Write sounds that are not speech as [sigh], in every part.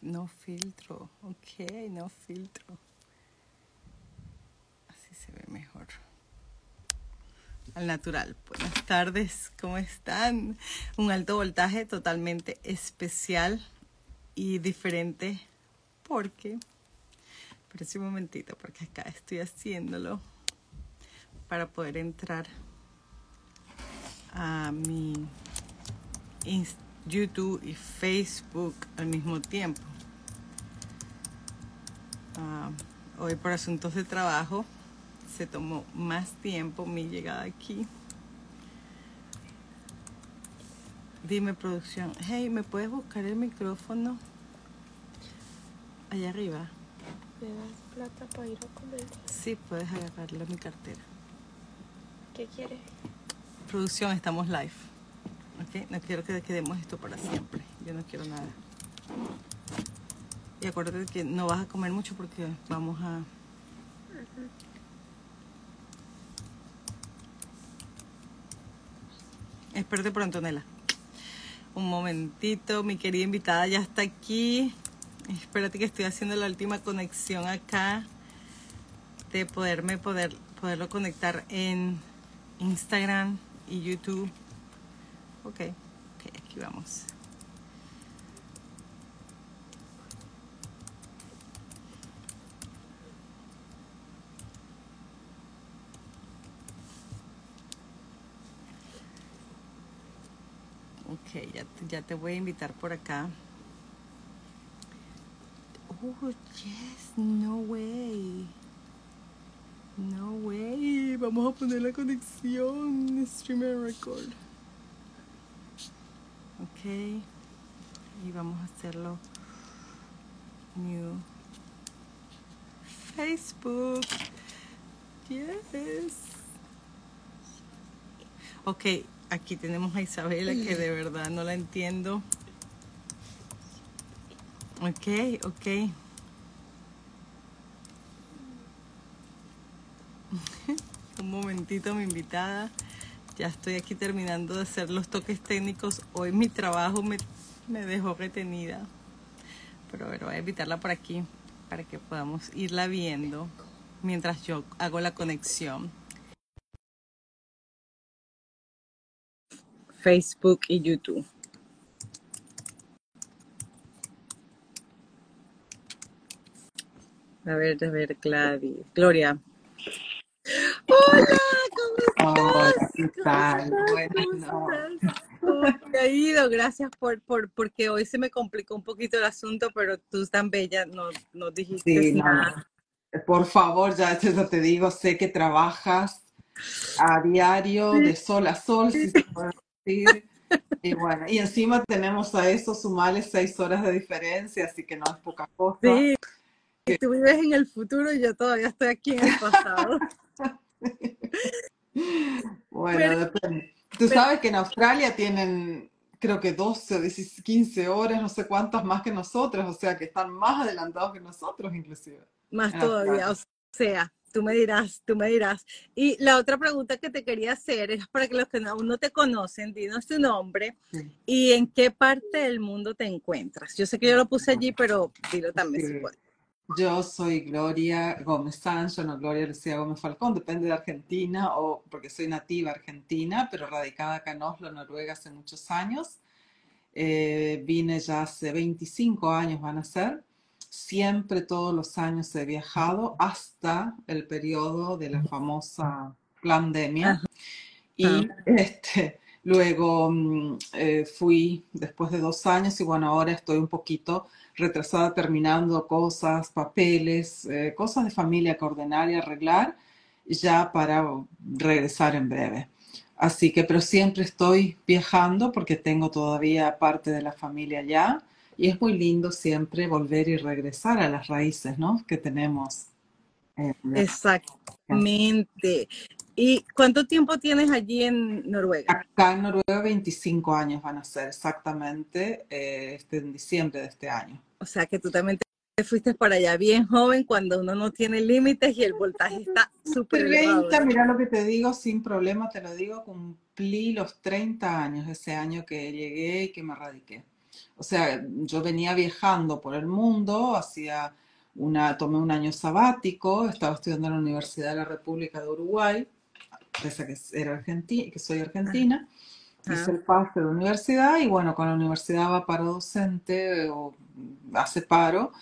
No filtro, ok, no filtro. Así se ve mejor. Al natural. Buenas tardes, ¿cómo están? Un alto voltaje totalmente especial y diferente porque, pero un momentito, porque acá estoy haciéndolo para poder entrar a mi YouTube y Facebook al mismo tiempo. Ah, hoy por asuntos de trabajo se tomó más tiempo mi llegada aquí. Dime producción, hey, ¿me puedes buscar el micrófono allá arriba? ¿Me das plata para ir a comer? Sí, puedes agarrarle a mi cartera. ¿Qué quieres? Producción, estamos live. ¿Ok? No quiero que quedemos esto para siempre. Yo no quiero nada. Y acuérdate que no vas a comer mucho porque vamos a... Espérate por Antonella. Un momentito, mi querida invitada ya está aquí. Espérate que estoy haciendo la última conexión acá de poderme poder poderlo conectar en Instagram y YouTube. Ok, ok, aquí vamos. Ok, ya, ya te voy a invitar por acá. Oh, yes, no way. No way, vamos a poner la conexión Streamer Record. Ok, y vamos a hacerlo New Facebook. Yes. Ok, aquí tenemos a Isabela que de verdad no la entiendo. Ok, ok. [laughs] Un momentito, mi invitada. Ya estoy aquí terminando de hacer los toques técnicos. Hoy mi trabajo me, dejó retenida. Pero bueno, voy a invitarla por aquí para que podamos irla viendo mientras yo hago la conexión. Facebook y YouTube. A ver, a ver, Gladys. Gloria, Hola, ¿cómo estás? ¿Qué tal? ¿Cómo te ha ido? Gracias por, por, porque hoy se me complicó un poquito el asunto, pero tú tan bella nos, nos dijiste sí, nada. Por favor, ya, te digo, sé que trabajas a diario, de sol a sol, si se puede decir. Y bueno, y encima tenemos a eso sumarles seis horas de diferencia, así que no es poca cosa. Sí, tú vives en el futuro y yo todavía estoy aquí en el pasado. [laughs] bueno, depende. Tú sabes que en Australia tienen, creo que 12, 15 horas, no sé cuántas más que nosotros, o sea que están más adelantados que nosotros inclusive. Más todavía, o sea, tú me dirás, tú me dirás. Y la otra pregunta que te quería hacer es para que los que aún no te conocen, dinos tu nombre y en qué parte del mundo te encuentras. Yo sé que yo lo puse allí, pero dilo también si puedes. Yo soy Gloria Gómez Sancho, no Gloria Lucía Gómez Falcón, depende de Argentina o porque soy nativa argentina, pero radicada acá en Oslo, Noruega, hace muchos años. Eh, vine ya hace 25 años, van a ser. Siempre, todos los años he viajado hasta el periodo de la famosa pandemia. Y este, luego mm, eh, fui después de dos años y bueno, ahora estoy un poquito retrasada terminando cosas, papeles, eh, cosas de familia que ordenar y arreglar, ya para regresar en breve. Así que, pero siempre estoy viajando porque tengo todavía parte de la familia allá y es muy lindo siempre volver y regresar a las raíces, ¿no? Que tenemos. Exactamente. ¿Y cuánto tiempo tienes allí en Noruega? Acá en Noruega 25 años van a ser exactamente eh, este, en diciembre de este año. O sea que tú también te fuiste para allá bien joven cuando uno no tiene límites y el voltaje está súper 30, mira lo que te digo, sin problema te lo digo, cumplí los 30 años ese año que llegué y que me radiqué. o sea, yo venía viajando por el mundo, hacía una, tomé un año sabático, estaba estudiando en la Universidad de la República de Uruguay, pese a que, era argentina, que soy argentina. Ah. Hice el pase de universidad y bueno, con la universidad va para docente o hace paro,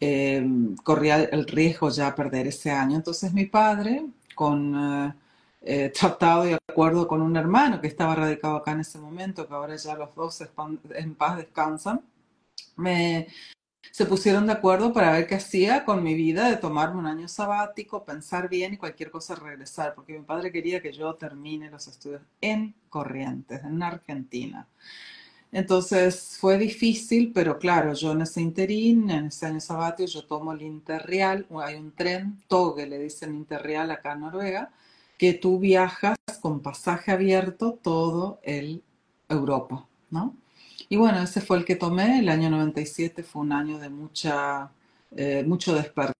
eh, corría el riesgo ya perder ese año. Entonces mi padre, con eh, eh, tratado y acuerdo con un hermano que estaba radicado acá en ese momento, que ahora ya los dos en paz descansan, me, se pusieron de acuerdo para ver qué hacía con mi vida, de tomarme un año sabático, pensar bien y cualquier cosa regresar, porque mi padre quería que yo termine los estudios en Corrientes, en Argentina. Entonces fue difícil, pero claro, yo en ese interín, en ese año sabático, yo tomo el Interreal, hay un tren, Toge le dicen Interreal acá en Noruega, que tú viajas con pasaje abierto todo el Europa, ¿no? Y bueno, ese fue el que tomé. El año 97 fue un año de mucha, eh, mucho despertar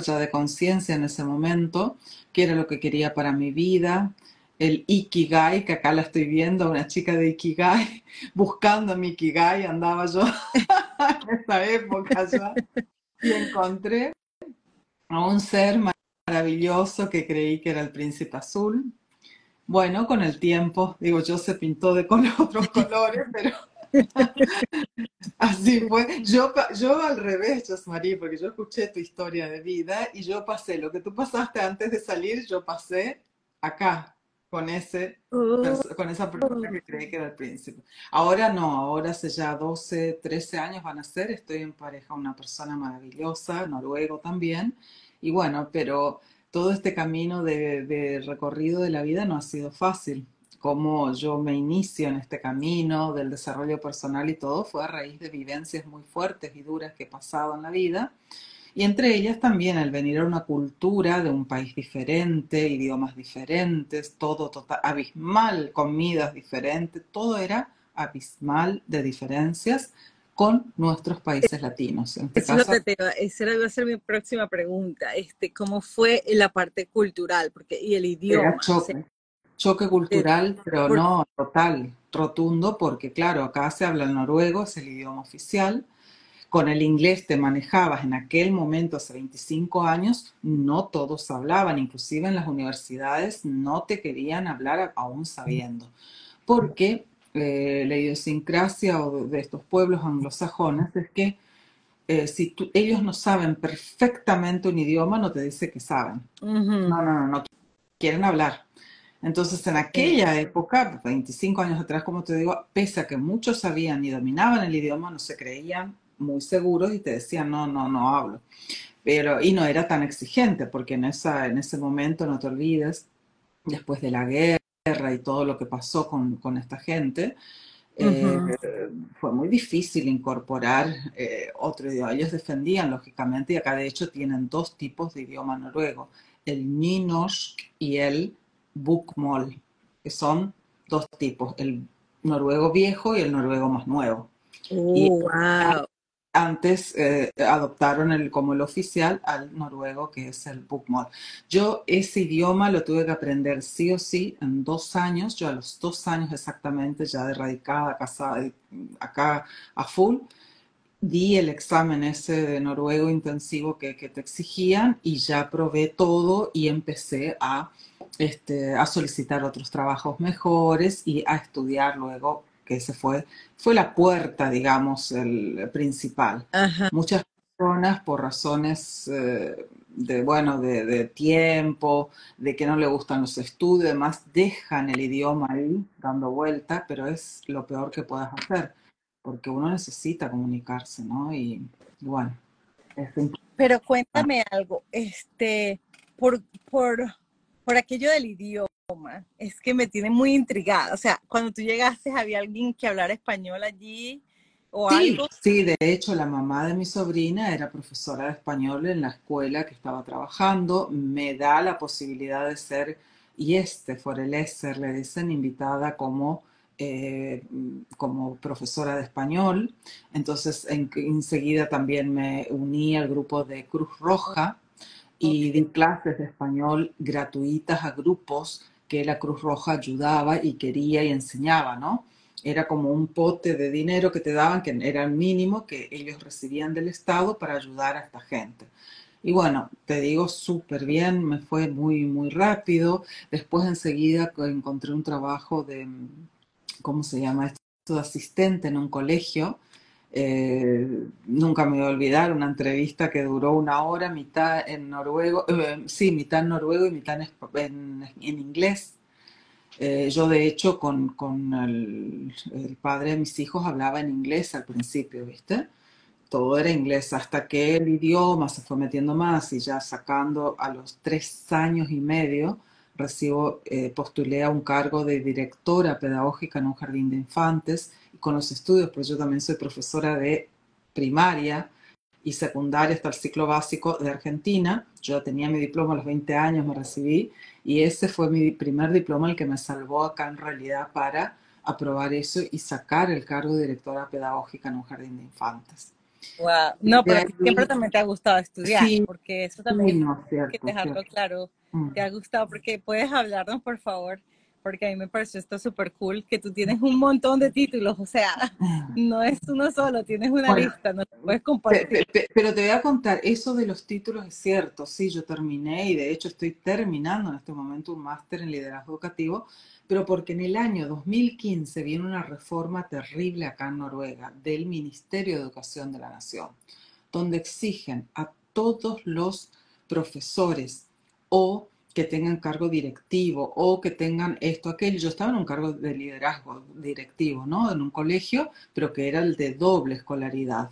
ya de conciencia en ese momento, que era lo que quería para mi vida. El Ikigai, que acá la estoy viendo, una chica de Ikigai, [laughs] buscando mi Ikigai, andaba yo [laughs] en esa época ya. Y encontré a un ser maravilloso que creí que era el príncipe azul. Bueno, con el tiempo, digo yo, se pintó de con [laughs] otros colores, pero Así fue. Yo, yo al revés, Josmarie, porque yo escuché tu historia de vida y yo pasé lo que tú pasaste antes de salir, yo pasé acá con ese con esa persona que creí que era el príncipe. Ahora no, ahora hace ya 12, 13 años van a ser, estoy en pareja una persona maravillosa, noruego también, y bueno, pero todo este camino de, de recorrido de la vida no ha sido fácil cómo yo me inicio en este camino del desarrollo personal y todo fue a raíz de vivencias muy fuertes y duras que he pasado en la vida. Y entre ellas también el venir a una cultura de un país diferente, idiomas diferentes, todo total, abismal, comidas diferentes, todo era abismal de diferencias con nuestros países latinos. En este Eso caso, es lo que te iba- esa iba a ser mi próxima pregunta. Este, ¿cómo fue la parte cultural? Porque, y el era idioma. o sea, choque. cultural, pero no total, rotundo, porque claro, acá se habla el noruego, es el idioma oficial. Con el inglés te manejabas en aquel momento, hace 25 años, no todos hablaban, inclusive en las universidades no te querían hablar aún sabiendo, porque eh, la idiosincrasia o de, estos pueblos anglosajones es que eh, si tú- ellos no saben perfectamente un idioma, no te dice que saben. No, no, no, no quieren hablar. Entonces, en aquella época, 25 años atrás, como te digo, pese a que muchos sabían y dominaban el idioma, no se creían muy seguros y te decían, no, no, no hablo. Pero, y no era tan exigente, porque en esa, en ese momento, no te olvides, después de la guerra y todo lo que pasó con, con esta gente, eh, fue muy difícil incorporar eh, otro idioma. Ellos defendían, lógicamente, y acá de hecho tienen dos tipos de idioma noruego, el nynorsk y el bokmål, que son dos tipos, el noruego viejo y el noruego más nuevo. Y wow. antes eh, adoptaron el, como el oficial al noruego, que es el bokmål. Yo ese idioma lo tuve que aprender sí o sí en dos años. Yo a los dos años exactamente, ya de radicada, casada, acá a full, di el examen ese de noruego intensivo que, que te exigían y ya probé todo y empecé a, este, a solicitar otros trabajos mejores y a estudiar luego, que ese fue, fue la puerta, digamos, el principal. Ajá. Muchas personas por razones eh, de, bueno, de, de tiempo, de que no le gustan los estudios, además dejan el idioma ahí dando vuelta, pero es lo peor que puedes hacer, porque uno necesita comunicarse, ¿no? Y, y bueno, es. Pero cuéntame algo, este, por, por, por aquello del idioma, es que me tiene muy intrigada. O sea, cuando tú llegaste, ¿había alguien que hablara español allí o Sí, algo? sí, de hecho la mamá de mi sobrina era profesora de español en la escuela que estaba trabajando, me da la posibilidad de ser, y este Foreleser, le dicen, invitada como, eh, como profesora de español. Entonces en- enseguida también me uní al grupo de Cruz Roja y Ok. di clases de español gratuitas a grupos que la Cruz Roja ayudaba y quería y enseñaba, ¿no? era como un pote de dinero que te daban, que era el mínimo que ellos recibían del Estado para ayudar a esta gente. Y bueno, te digo súper bien, me fue muy, muy rápido. Después enseguida encontré un trabajo de, ¿cómo se llama esto? Asistente en un colegio. Eh, nunca me voy a olvidar una entrevista que duró una hora, mitad en noruego, eh, sí, mitad en noruego y mitad en, en, inglés. Eh, yo de hecho con, con el, el, padre de mis hijos hablaba en inglés al principio, ¿viste? todo era inglés, hasta que el idioma se fue metiendo más y ya sacando a los tres años y medio, recibo, eh, postulé a un cargo de directora pedagógica en un jardín de infantes con los estudios, pues yo también soy profesora de primaria y secundaria hasta el ciclo básico de Argentina. Yo ya tenía mi diploma a los 20 años, me recibí y ese fue mi primer diploma el que me salvó acá en realidad para aprobar eso y sacar el cargo de directora pedagógica en un jardín de infantes. Wow. No, pero siempre también te ha gustado estudiar, porque eso también hay que dejarlo claro. Mm. Te ha gustado, porque puedes hablarnos, por favor, porque a mí me pareció esto súper cool, que tú tienes un montón de títulos, o sea, no es uno solo, tienes una lista, no te puedes compartir. Pero te voy a contar, eso de los títulos es cierto, sí, yo terminé y de hecho estoy terminando en este momento un máster en liderazgo educativo, pero porque en el año 2015 viene una reforma terrible acá en Noruega del Ministerio de Educación de la Nación, donde exigen a todos los profesores o que tengan cargo directivo o que tengan esto, aquello. Yo estaba en un cargo de liderazgo directivo, ¿no? En un colegio, pero que era el de doble escolaridad.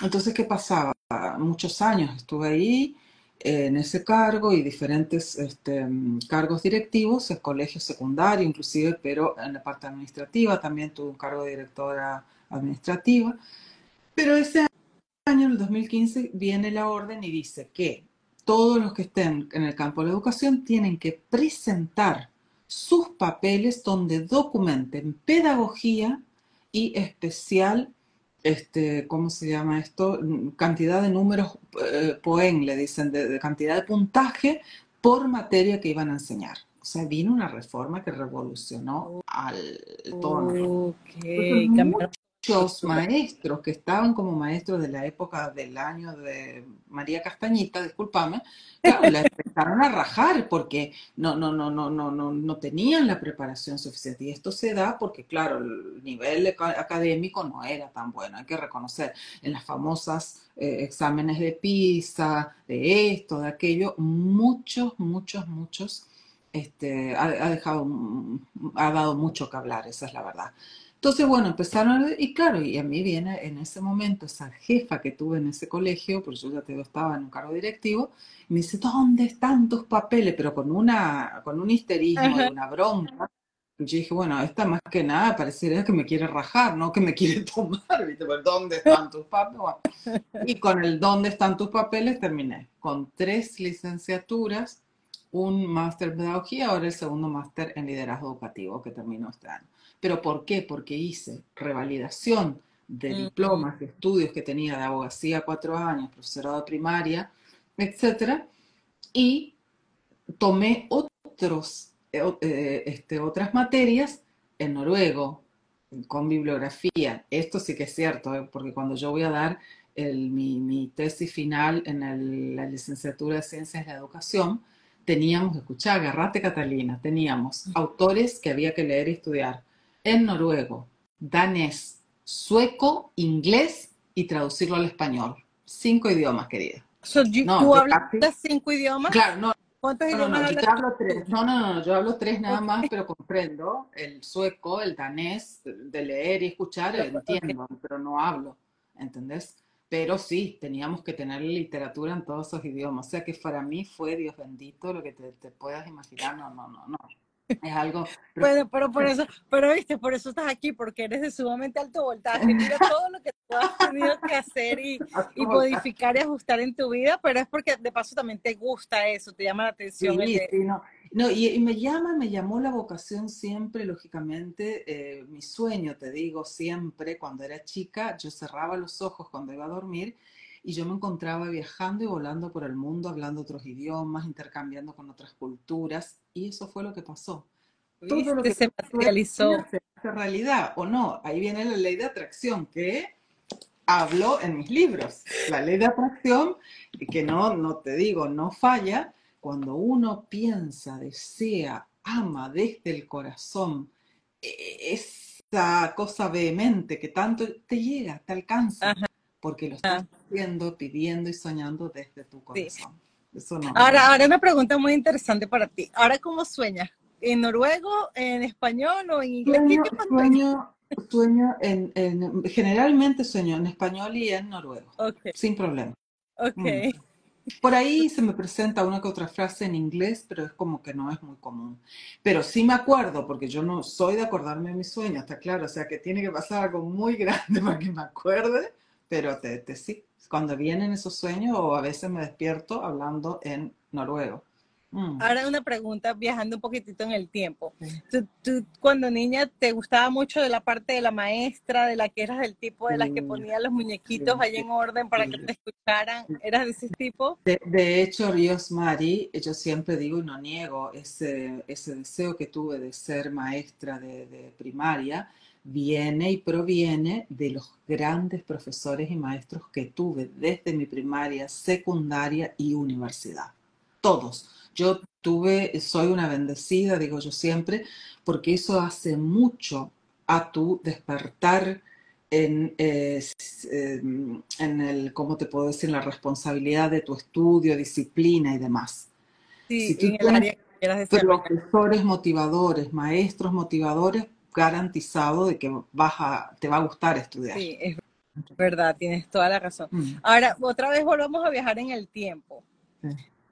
Entonces, ¿qué pasaba? Muchos años estuve ahí en ese cargo y diferentes este, cargos directivos, en colegio secundario inclusive, pero en la parte administrativa también tuve un cargo de directora administrativa. Pero ese año, en el 2015, viene la orden y dice que todos los que estén en el campo de la educación tienen que presentar sus papeles donde documenten pedagogía y especial este, ¿cómo se llama esto? Cantidad de números eh, POEN, le dicen, de, cantidad de puntaje por materia que iban a enseñar. O sea, vino una reforma que revolucionó al todo. Okay muchos maestros que estaban como maestros de la época del año de María Castañita, discúlpame, claro, la [laughs] empezaron a rajar porque no, no, no, no, no, no, no tenían la preparación suficiente. Y esto se da porque, claro, el nivel académico no era tan bueno, hay que reconocer. En las famosas eh, exámenes de PISA, de esto, de aquello, muchos, muchos, muchos, este, ha, ha dejado, ha dado mucho que hablar, esa es la verdad. Entonces, bueno, empezaron, y claro, y a mí viene en ese momento esa jefa que tuve en ese colegio, porque yo ya te estaba en un cargo directivo, y me dice, ¿dónde están tus papeles? Pero con una, con un histerismo, y una bronca. Y yo dije, bueno, esta más que nada parecería que me quiere rajar, no que me quiere [laughs] tomar, ¿viste? Pues, ¿dónde están tus papeles? y [laughs] con el ¿dónde están tus papeles? terminé con tres licenciaturas, un máster en pedagogía, ahora el segundo máster en liderazgo educativo que terminó este año. ¿Pero por qué? Porque hice revalidación de diplomas, de estudios que tenía de abogacía cuatro años, profesorado de primaria, etcétera, y tomé otros, eh, eh, este, otras materias en noruego, con bibliografía. Esto sí que es cierto, ¿eh? porque cuando yo voy a dar mi, tesis final en la licenciatura de Ciencias de la Educación, teníamos, escuchá, agarrate Catalina, teníamos autores que había que leer y estudiar en noruego, danés, sueco, inglés y traducirlo al español. Cinco idiomas, querida. no, ¿Tú hablas cinco idiomas? Claro, no. ¿Cuántos no, idiomas no, yo hablo tres. No, no, no, yo hablo tres nada más, pero comprendo el sueco, el danés, de leer y escuchar, entiendo, pero no hablo, ¿entendés? Pero sí, teníamos que tener literatura en todos esos idiomas. O sea que para mí fue, Dios bendito, lo que te, te puedas imaginar. No, no, no, no. Es algo. Pero, pero por eso, pero viste, por eso estás aquí, porque eres de sumamente alto voltaje. Mira [laughs] todo lo que tú has tenido que hacer y, [laughs] y modificar y ajustar en tu vida, pero es porque de paso también te gusta eso, te llama la atención. Sí, sí, no. no y, me llama, me llamó la vocación siempre, lógicamente, eh, mi sueño, te digo, siempre, cuando era chica, yo cerraba los ojos cuando iba a dormir y yo me encontraba viajando y volando por el mundo, hablando otros idiomas, intercambiando con otras culturas, y eso fue lo que pasó. todo lo Viste, que se materializó. se hace realidad o no. Ahí viene la ley de atracción que hablo en mis libros. La ley de atracción, que no, no te digo, no falla. Cuando uno piensa, desea, ama desde el corazón, e- esa cosa vehemente que tanto te llega, te alcanza, Ajá. porque lo estás haciendo, pidiendo y soñando desde tu Sí. Corazón. Eso no. Ahora, ahora una pregunta muy interesante para ti. ¿Ahora cómo sueñas? ¿En noruego, en español o en inglés? ¿Qué Sueño, sueño, sueño en, en- generalmente sueño en español y en noruego, Ok, sin problema. ok. Mm. Por ahí se me presenta una que otra frase en inglés, pero es como que no es muy común. Pero sí me acuerdo, porque yo no soy de acordarme de mis sueños, está claro. O sea que tiene que pasar algo muy [laughs] grande para que me acuerde, pero te, te sí. Cuando vienen esos sueños, o a veces me despierto hablando en noruego. Mm. Ahora una pregunta viajando un poquitito en el tiempo. ¿Tú, tú cuando niña te gustaba mucho de la parte de la maestra, de la que eras del tipo de las que ponía los muñequitos ahí en orden para que te escucharan? ¿Eras de ese tipo? De, de hecho, Ríos Mari, yo siempre digo y no niego ese, ese deseo que tuve de ser maestra de, de primaria, viene y proviene de los grandes profesores y maestros que tuve desde mi primaria, secundaria y universidad. Todos. Yo tuve, soy una bendecida, digo yo siempre, porque eso hace mucho a tu despertar en, eh, eh, en el, ¿cómo te puedo decir?, la responsabilidad de tu estudio, disciplina y demás. Sí, Si tú tienes profesores motivadores, maestros motivadores, garantizado de que vas a, te va a gustar estudiar. Sí, es verdad, tienes toda la razón. Mm, Ahora, otra vez volvamos a viajar en el tiempo. sí.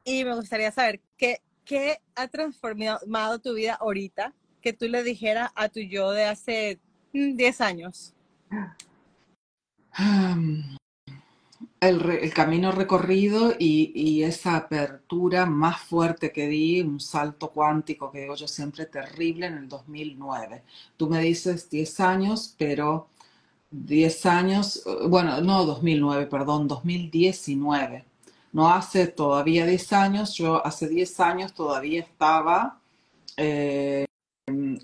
Y me gustaría saber qué, qué ha transformado tu vida ahorita que tú le dijeras a tu yo de hace mm, 10 años. Am, El, camino recorrido y, esa apertura más fuerte que di, un salto cuántico que digo yo siempre terrible en el 2009. Tú me dices 10 años, pero 10 años, eh, bueno, no 2009, perdón, 2019. No hace todavía 10 años, yo hace 10 años todavía estaba, eh,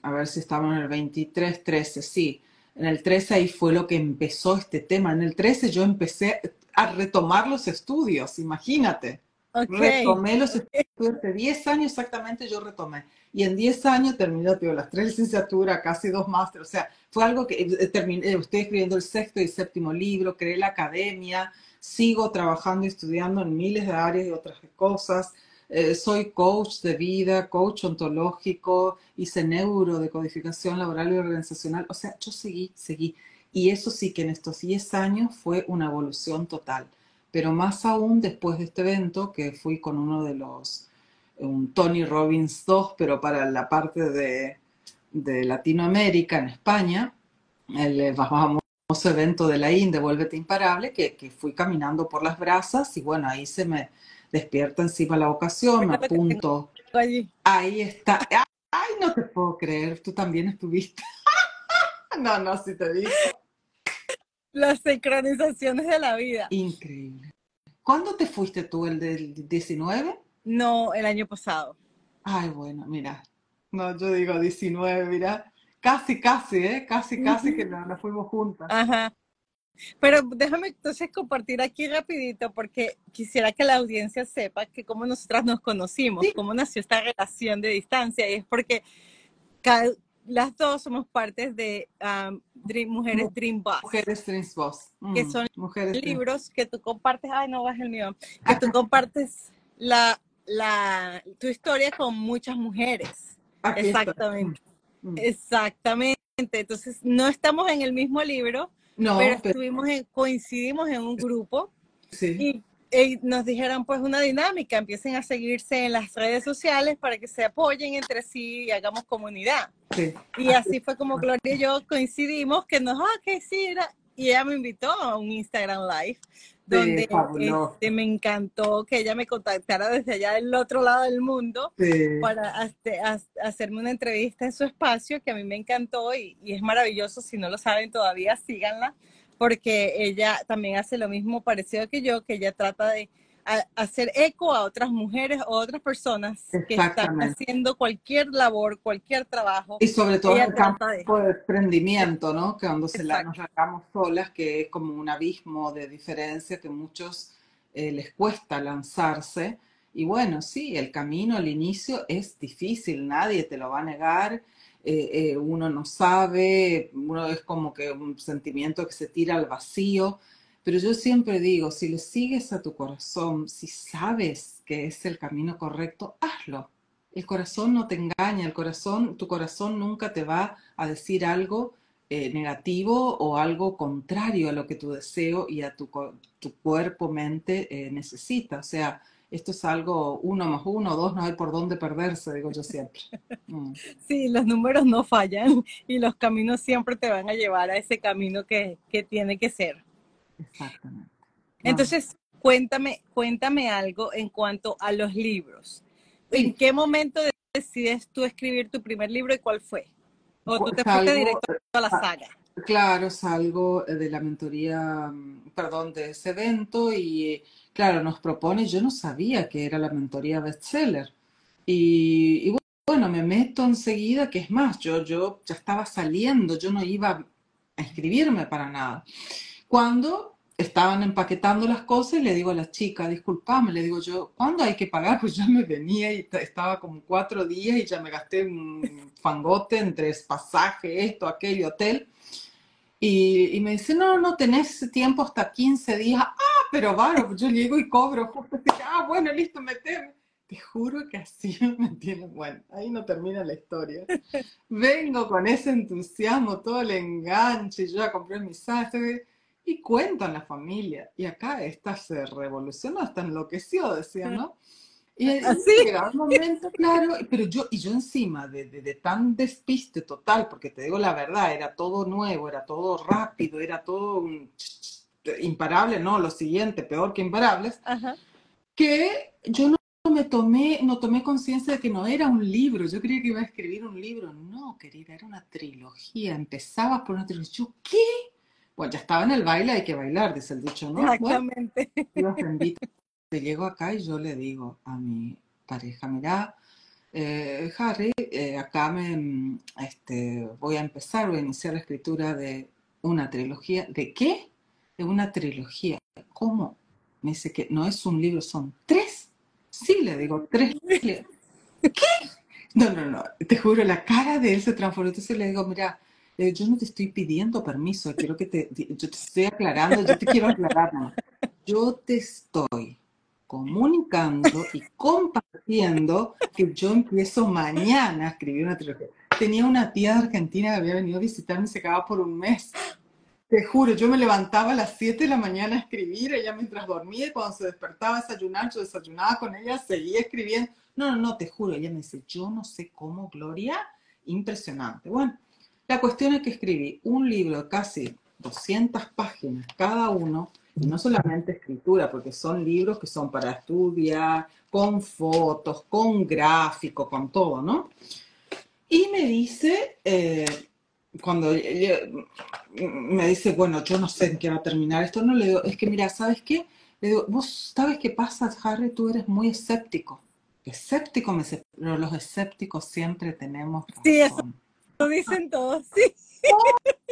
a ver si estaba en el 23, 13, sí. En el 13 ahí fue lo que empezó este tema. En el 13 yo empecé a retomar los estudios, imagínate. Ok, Retomé los estudios de 10 años exactamente, yo retomé. Y en 10 años terminé, tío, las tres licenciaturas, casi dos másteres. O sea, fue algo que eh, terminé, estoy escribiendo el sexto y séptimo libro, creé la academia, sigo trabajando y estudiando en miles de áreas y otras cosas. Eh, soy coach de vida, coach ontológico, hice neurodecodificación laboral y organizacional. O sea, yo seguí, seguí. Y eso sí que en estos 10 años fue una evolución total. Pero más aún después de este evento, que fui con uno de los, un Tony Robbins 2, pero para la parte de, de Latinoamérica, en España, el eh, famoso evento de la INDE, Vuélvete Imparable, que, que fui caminando por las brasas y bueno, ahí se me despierta encima la ocasión, me apunto. Ahí está. Ay, no te puedo creer, tú también estuviste. [laughs] No, no, sí te digo. Las sincronizaciones de la vida. Increíble. ¿Cuándo te fuiste tú, el del 19? No, el año pasado. Ay, bueno, mira. No, yo digo 19, mira. Casi, casi, ¿eh? Casi, casi que nos, nos fuimos juntas. Ajá. Pero déjame entonces compartir aquí rapidito porque quisiera que la audiencia sepa que cómo nosotras nos conocimos, Sí. cómo nació esta relación de distancia y es porque cada- las dos somos partes de um, Dream- Mujeres Mu- Dream Boss, Mujeres Dreams Boss. que Mm, son Mujeres libros que tú compartes, ay no bajes el mío, que tú compartes la, la, tu historia con muchas mujeres. Aquí. Exactamente, Mm, mm. exactamente. Entonces no estamos en el mismo libro, No, pero pero estuvimos en, coincidimos en un grupo sí. y, y nos dijeron pues una dinámica, empiecen a seguirse en las redes sociales para que se apoyen entre sí y hagamos comunidad. Sí. Y así fue como Gloria y yo coincidimos que nos, ah, que sí, era, y ella me invitó a un Instagram Live donde este, me encantó que ella me contactara desde allá del otro lado del mundo Sí. para ha- hacerme una entrevista en su espacio que a mí me encantó y, y es maravilloso. Si no lo saben todavía, síganla, porque ella también hace lo mismo parecido que yo, que ella trata de a- hacer eco a otras mujeres o otras personas que están haciendo cualquier labor, cualquier trabajo. Y sobre todo en el campo de... de emprendimiento, ¿no? Que cuando se la, nos largamos solas, que es como un abismo de diferencia que muchos eh, les cuesta lanzarse. Y bueno, sí, el camino al inicio es difícil, nadie te lo va a negar. Eh, eh, uno no sabe, uno es como que un sentimiento que se tira al vacío. Pero yo siempre digo, si le sigues a tu corazón, si sabes que es el camino correcto, hazlo. El corazón no te engaña, el corazón, tu corazón nunca te va a decir algo eh, negativo o algo contrario a lo que tu deseo y a tu, tu cuerpo, mente necesita. O sea, esto es algo uno más uno, dos, no hay por dónde perderse, digo yo siempre. Mm, [laughs] Sí, los números no fallan y los caminos siempre te van a llevar a ese camino que, que tiene que ser. exactamente. No, Entonces, cuéntame, cuéntame algo en cuanto a los libros. ¿En sí, qué momento decides tú escribir tu primer libro y cuál fue? ¿O tú te fuiste directo a la ah, saga? Claro, salgo eh, de la mentoría, mm, perdón, de ese evento y eh, claro, nos propone, yo no sabía que era la mentoría bestseller. Y, y bu- bueno, me meto enseguida, que es más, yo, yo ya estaba saliendo, yo no iba a inscribirme para nada. Cuando estaban empaquetando las cosas, le digo a la chica, disculpame, le digo yo, ¿cuándo hay que pagar? [laughs] Pues ya me venía y estaba como cuatro días y ya me gasté un fangote entre pasaje, esto, aquello, hotel. Y, y me dice, no, no tenés tiempo hasta 15 días. Ah, pero bueno, yo llego y cobro justo así. Ah, bueno, listo, meteme. Te juro que así [laughs] me tiene, bueno, ahí no termina la historia. Vengo con ese entusiasmo, todo el enganche, yo ya compré mi sastre y cuento en la familia. Y acá esta se revolucionó, hasta enloqueció, decía, ¿no? Y, y Así. llegaba un momento, claro, pero yo, y yo encima de, de, de tan despiste total, porque te digo la verdad, era todo nuevo, era todo rápido, era todo un ch- ch- imparable, no, lo siguiente, peor que imparables, Ajá. que yo no me tomé, no tomé conciencia de que no era un libro, yo creía que iba a escribir un libro, no, querida, era una trilogía, empezabas por una trilogía, yo, ¿qué? Bueno, ya estaba en el baile, hay que bailar, dice el dicho, ¿no? Exactamente. Te [laughs] llego acá y yo le digo a mi pareja, mira, eh, Harry, eh, acá me, este, voy a empezar, voy a iniciar la escritura de una trilogía. ¿De qué? De una trilogía. ¿Cómo? Me dice que no es un libro, son tres. Sí, le digo, tres. [laughs] libros. No, no, no, te juro, la cara de él se transformó. Entonces le digo, mira, eh, yo no te estoy pidiendo permiso, quiero que te, yo te estoy aclarando, yo te quiero aclarar. Yo te estoy comunicando y compartiendo que yo empiezo mañana a escribir una trilogía. Tenía una tía de Argentina que había venido a visitarme y se quedaba por un mes. Te juro, yo me levantaba a las 7 de la mañana a escribir, ella mientras dormía cuando se despertaba a desayunar, yo desayunaba con ella, seguía escribiendo. No, no, no, te juro, ella me dice, yo no sé cómo, Gloria, impresionante. Bueno, la cuestión es que escribí un libro de casi 200 páginas cada uno, y no solamente escritura, porque son libros que son para estudiar, con fotos, con gráfico, con todo, ¿no? Y me dice, eh, cuando me dice, bueno, yo no sé en qué va a terminar esto, no le digo, es que mira, ¿sabes qué? Le digo, vos sabes qué pasa, Harry, tú eres muy escéptico. Escéptico, me pero los escépticos siempre tenemos Sí, eso razón. lo dicen todos, sí.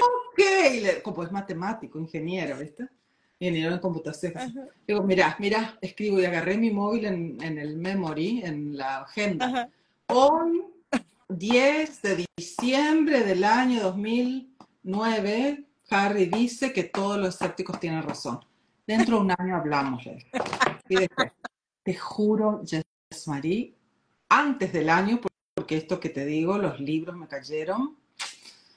Ok, como es matemático, ingeniero, ¿viste? Ingeniero en computación. Ajá, Digo, mira, mira, escribo y agarré mi móvil en, en el memory, en la agenda. ajá. Hoy, 10 de diciembre del año 2009, Harry dice que todos los escépticos tienen razón. Dentro de un año hablamos. dije. Y después, te juro, Jess Marie, antes del año, porque esto que te digo, los libros me cayeron.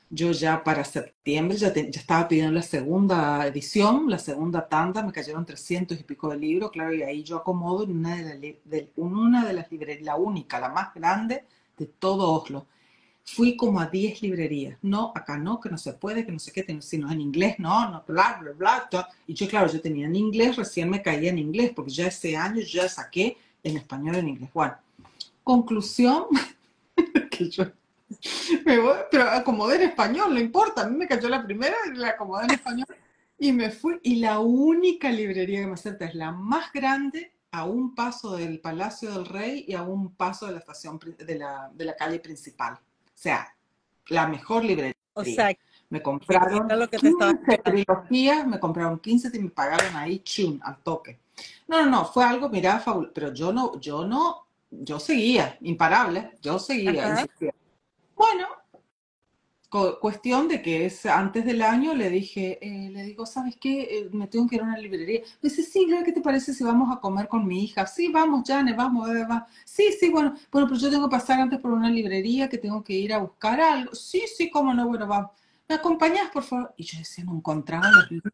Yo ya para septiembre ya, te- estaba pidiendo la segunda edición, la segunda tanda, me cayeron 300 y pico de libros, claro, y ahí yo acomodo en una de, de- una de las librerías, la única, la más grande de todo Oslo. Fui como a 10 librerías, no, acá no, que no se puede, que no sé qué, sino en inglés, no, no, bla, bla, bla, to- y yo, claro, yo tenía en inglés, recién me caía en inglés, porque ya ese año ya saqué en español en inglés. Bueno, conclusión, [laughs] que yo me voy, pero acomodé en español, no importa, a mí me cayó la primera y la acomodé en español y me fui. Y la única librería que me acepta es la más grande a un paso del Palacio del Rey y a un paso de la estación de la, de la calle principal. O sea, la mejor librería. O sea, Me compraron lo que te estaba 15 trilogías, me compraron 15 y me pagaron ahí chun, al toque. No, no, no, fue algo, mirá, fabuloso, pero yo no, yo no, yo seguía, imparable, yo seguía. Bueno, cuestión de que es antes del año le dije, eh, le digo, ¿sabes qué? Eh, me tengo que ir a una librería. Me dice, sí, Gloria, ¿qué te parece si vamos a comer con mi hija? Sí, vamos, Jane, vamos, bebé, va. Sí, sí, bueno, bueno, pero yo tengo que pasar antes por una librería que tengo que ir a buscar algo. Sí, sí, cómo no, bueno, vamos. ¿Me acompañás, por favor? Y yo decía, no encontraba los libros.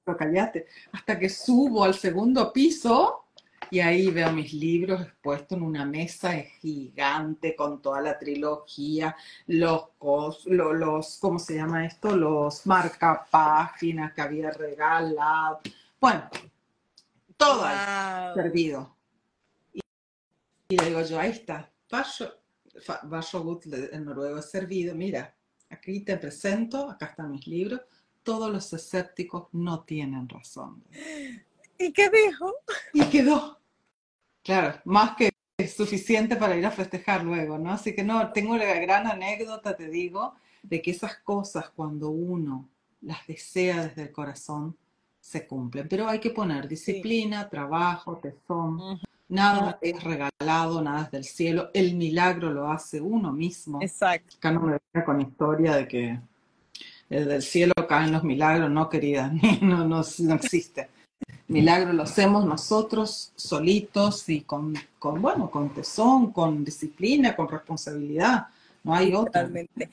Hasta que subo al segundo piso y ahí veo mis libros expuestos en una mesa gigante con toda la trilogía, los, cos- lo- los, ¿cómo se llama esto? Los marcapáginas que había regalado. Bueno, todo ahí wow. servido. Y, y le digo yo, ahí está, Vaso, Vasogut en noruego es servido, mira, aquí te presento, acá están mis libros, todos los escépticos no tienen razón. ¿Y qué dijo? Y quedó. Claro, más que suficiente para ir a festejar luego, ¿no? Así que no, tengo la gran anécdota, te digo, de que esas cosas cuando uno las desea desde el corazón, se cumplen. Pero hay que poner disciplina, trabajo, tesón. Ujú. Nada es regalado, nada es del cielo. El milagro lo hace uno mismo. Exacto. Acá no me venga con historia de que desde el cielo caen los milagros, no, querida, [laughs] no, no, no existe. Milagro lo hacemos nosotros solitos y con, con, bueno, con tesón, con disciplina, con responsabilidad. No hay otra. Totalmente.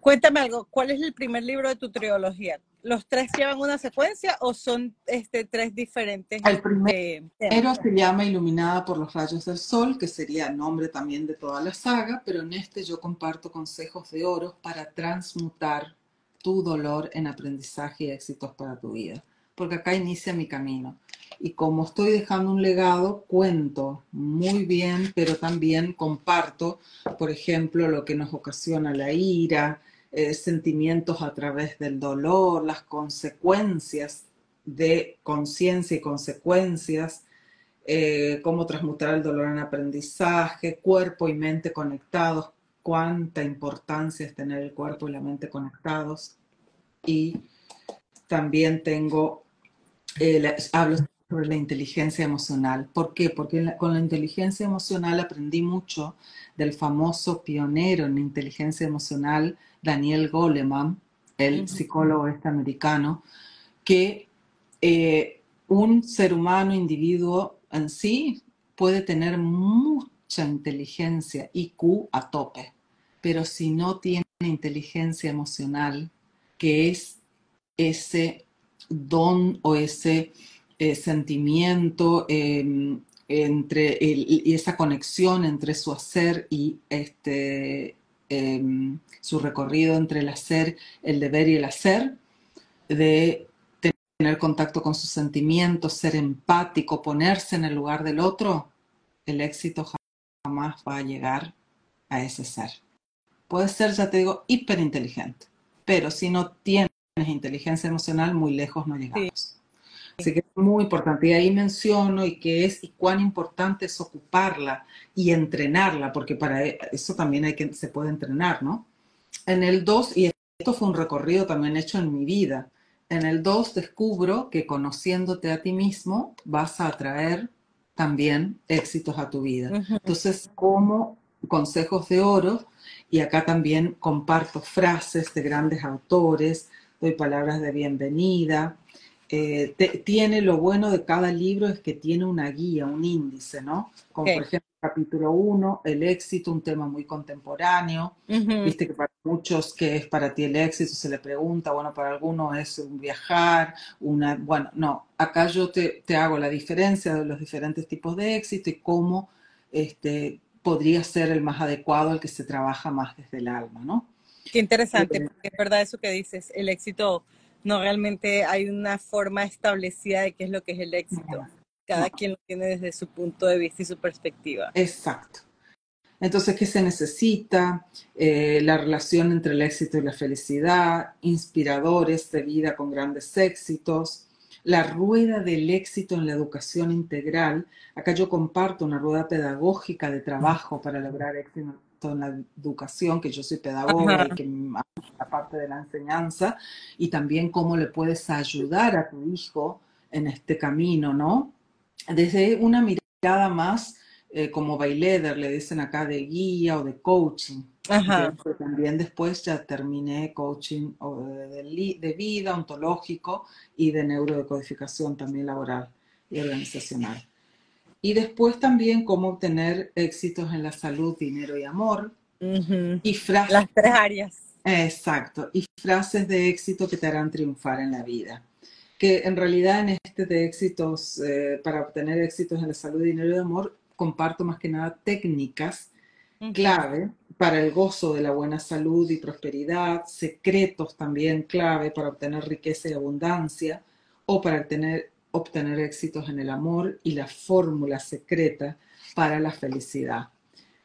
Cuéntame algo, ¿cuál es el primer libro de tu trilogía? ¿Los tres llevan una secuencia o son este, tres diferentes El primero eh, temas? se llama Iluminada por los rayos del sol, que sería el nombre también de toda la saga, pero en este yo comparto consejos de oro para transmutar tu dolor en aprendizaje y éxitos para tu vida. Porque acá inicia mi camino. Y como estoy dejando un legado, cuento muy bien, pero también comparto, por ejemplo, lo que nos ocasiona la ira, eh, sentimientos a través del dolor, las consecuencias de conciencia y consecuencias, eh, cómo transmutar el dolor en aprendizaje, cuerpo y mente conectados, cuánta importancia es tener el cuerpo y la mente conectados. Y también tengo, eh, la- hablo sobre la inteligencia emocional. ¿Por qué? Porque la- con la inteligencia emocional aprendí mucho del famoso pionero en inteligencia emocional, Daniel Goleman, el psicólogo este americano, que eh, un ser humano, individuo en sí, puede tener mucha inteligencia, IQ a tope, pero si no tiene inteligencia emocional, que es ese don o ese eh, sentimiento eh, entre y esa conexión entre su hacer y este, em, su recorrido entre el hacer, el deber y el hacer, de tener contacto con sus sentimientos, ser empático, ponerse en el lugar del otro, el éxito jamás va a llegar a ese ser. Puede ser, ya te digo, hiperinteligente, pero si no tienes inteligencia emocional, muy lejos no llegamos. Así que es muy importante. Y ahí menciono y que es y cuán importante es ocuparla y entrenarla, porque para eso también hay que, se puede entrenar, ¿no? En el 2, y esto fue un recorrido también hecho en mi vida, en el 2 descubro que conociéndote a ti mismo vas a atraer también éxitos a tu vida. Entonces, como consejos de oro, y acá también comparto frases de grandes autores, doy palabras de bienvenida. Eh, te- tiene lo bueno de cada libro es que tiene una guía, un índice, ¿no? Como por ejemplo, capítulo 1, el éxito, un tema muy contemporáneo. Viste que para muchos, ¿qué es para ti el éxito? Se le pregunta, bueno, para algunos es un viajar, una, bueno, no, acá yo te, te hago la diferencia de los diferentes tipos de éxito y cómo este, podría ser el más adecuado, el que se trabaja más desde el alma, ¿no? Qué interesante, porque es verdad eso que dices, el éxito no realmente hay una forma establecida de qué es lo que es el éxito. Cada no. quien lo tiene desde su punto de vista y su perspectiva. Exacto. Entonces, ¿qué se necesita? Eh, la relación entre el éxito y la felicidad, inspiradores de vida con grandes éxitos, la rueda del éxito en la educación integral. Acá yo comparto una rueda pedagógica de trabajo para lograr éxito en la educación, que yo soy pedagoga y que la parte de la enseñanza, y también cómo le puedes ayudar a tu hijo en este camino, ¿no? Desde una mirada más eh, como baileder, le dicen acá, de guía o de coaching. también después ya terminé coaching de, de, vida, ontológico y de neurodecodificación también laboral y organizacional. Y después también cómo obtener éxitos en la salud, dinero y amor. Y frases. Las tres áreas. Exacto. Y frases de éxito que te harán triunfar en la vida. Que en realidad en este de éxitos, eh, para obtener éxitos en la salud, dinero y amor, comparto más que nada técnicas clave para el gozo de la buena salud y prosperidad, secretos también clave para obtener riqueza y abundancia o para obtener, obtener éxitos en el amor y la fórmula secreta para la felicidad.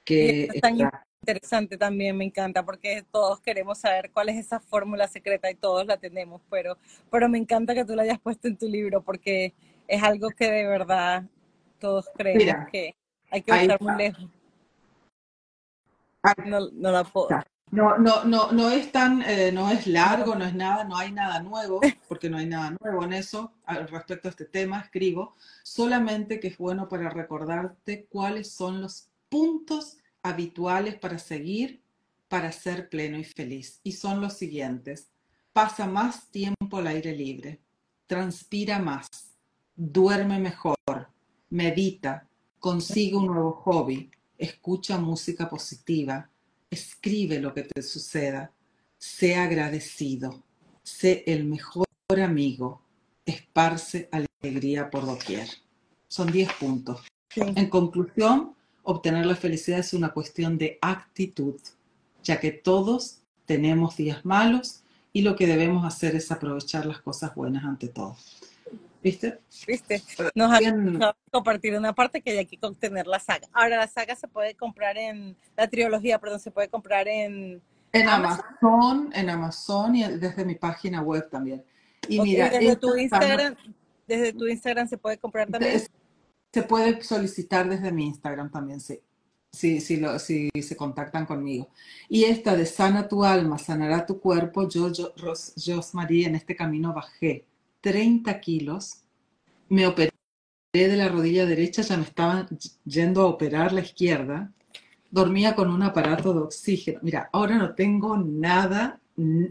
Que es tan interesante también, me encanta, porque todos queremos saber cuál es esa fórmula secreta y todos la tenemos, pero, pero me encanta que tú la hayas puesto en tu libro porque es algo que de verdad todos creemos que hay que buscar muy lejos. No, no, la puedo. No, no, no, no es tan, eh, no es largo, no es nada, no hay nada nuevo, [laughs] porque no hay nada nuevo en eso respecto a este tema, escribo, solamente que es bueno para recordarte cuáles son los puntos habituales para seguir para ser pleno y feliz. Y son los siguientes. Pasa más tiempo al aire libre, transpira más, duerme mejor, medita, consigue un nuevo hobby, escucha música positiva, escribe lo que te suceda, sé agradecido, sé el mejor amigo, esparce alegría por doquier. Son 10 puntos. En conclusión, obtener la felicidad es una cuestión de actitud, ya que todos tenemos días malos y lo que debemos hacer es aprovechar las cosas buenas ante todo. ¿Viste? ¿Viste? Nos ha compartir una parte que hay que obtener la saga. Ahora, la saga se puede comprar en, la trilogía, perdón, se puede comprar en... En Amazon, en Amazon y desde mi página web también. Y mira, desde tu Instagram, desde tu Instagram se puede comprar también. Se puede solicitar desde mi Instagram también, sí. Sí, lo, sí, se contactan conmigo. Y esta de sana tu alma, sanará tu cuerpo, yo, yo, Ros, María, en este camino bajé 30 kilos, me operé de la rodilla derecha, ya me estaban yendo a operar la izquierda, dormía con un aparato de oxígeno. Mira, ahora no tengo nada,